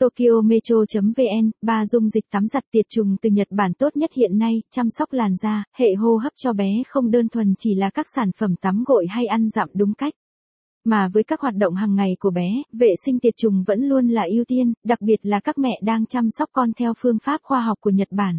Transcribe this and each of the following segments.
Tokyo Metro.vn, ba dung dịch tắm giặt tiệt trùng từ Nhật Bản tốt nhất hiện nay, chăm sóc làn da, hệ hô hấp cho bé không đơn thuần chỉ là các sản phẩm tắm gội hay ăn dặm đúng cách. Mà với các hoạt động hàng ngày của bé, vệ sinh tiệt trùng vẫn luôn là ưu tiên, đặc biệt là các mẹ đang chăm sóc con theo phương pháp khoa học của Nhật Bản.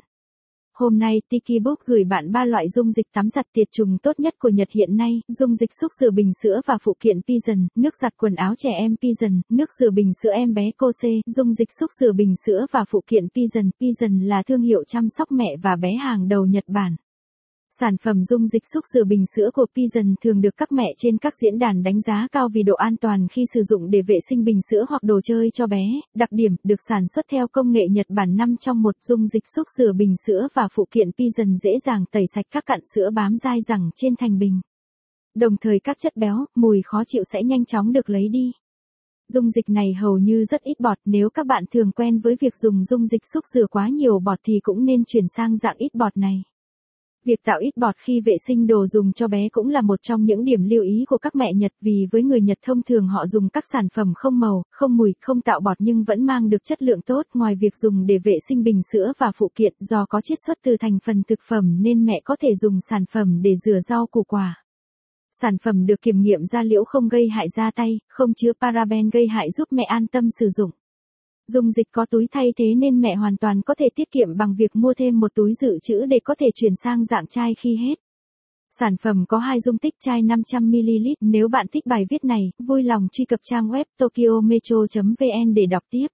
Hôm nay Tiki Book gửi bạn ba loại dung dịch tắm giặt tiệt trùng tốt nhất của Nhật hiện nay, dung dịch xúc rửa bình sữa và phụ kiện Pigeon, nước giặt quần áo trẻ em Pigeon, nước rửa bình sữa em bé Kose, dung dịch xúc rửa bình sữa và phụ kiện Pigeon. Pigeon là thương hiệu chăm sóc mẹ và bé hàng đầu Nhật Bản. Sản phẩm dung dịch xúc rửa bình sữa của Pigeon thường được các mẹ trên các diễn đàn đánh giá cao vì độ an toàn khi sử dụng để vệ sinh bình sữa hoặc đồ chơi cho bé. Đặc điểm, được sản xuất theo công nghệ Nhật Bản 5 trong một dung dịch xúc rửa bình sữa và phụ kiện Pigeon dễ dàng tẩy sạch các cặn sữa bám dai rằng trên thành bình. Đồng thời các chất béo, mùi khó chịu sẽ nhanh chóng được lấy đi. Dung dịch này hầu như rất ít bọt, nếu các bạn thường quen với việc dùng dung dịch xúc rửa quá nhiều bọt thì cũng nên chuyển sang dạng ít bọt này. Việc tạo ít bọt khi vệ sinh đồ dùng cho bé cũng là một trong những điểm lưu ý của các mẹ Nhật vì với người Nhật thông thường họ dùng các sản phẩm không màu, không mùi, không tạo bọt nhưng vẫn mang được chất lượng tốt ngoài việc dùng để vệ sinh bình sữa và phụ kiện do có chiết xuất từ thành phần thực phẩm nên mẹ có thể dùng sản phẩm để rửa rau củ quả. Sản phẩm được kiểm nghiệm da liễu không gây hại da tay, không chứa paraben gây hại giúp mẹ an tâm sử dụng. Dung dịch có túi thay thế nên mẹ hoàn toàn có thể tiết kiệm bằng việc mua thêm một túi dự trữ để có thể chuyển sang dạng chai khi hết. Sản phẩm có hai dung tích chai 500ml. Nếu bạn thích bài viết này, vui lòng truy cập trang web tokyometro.vn để đọc tiếp.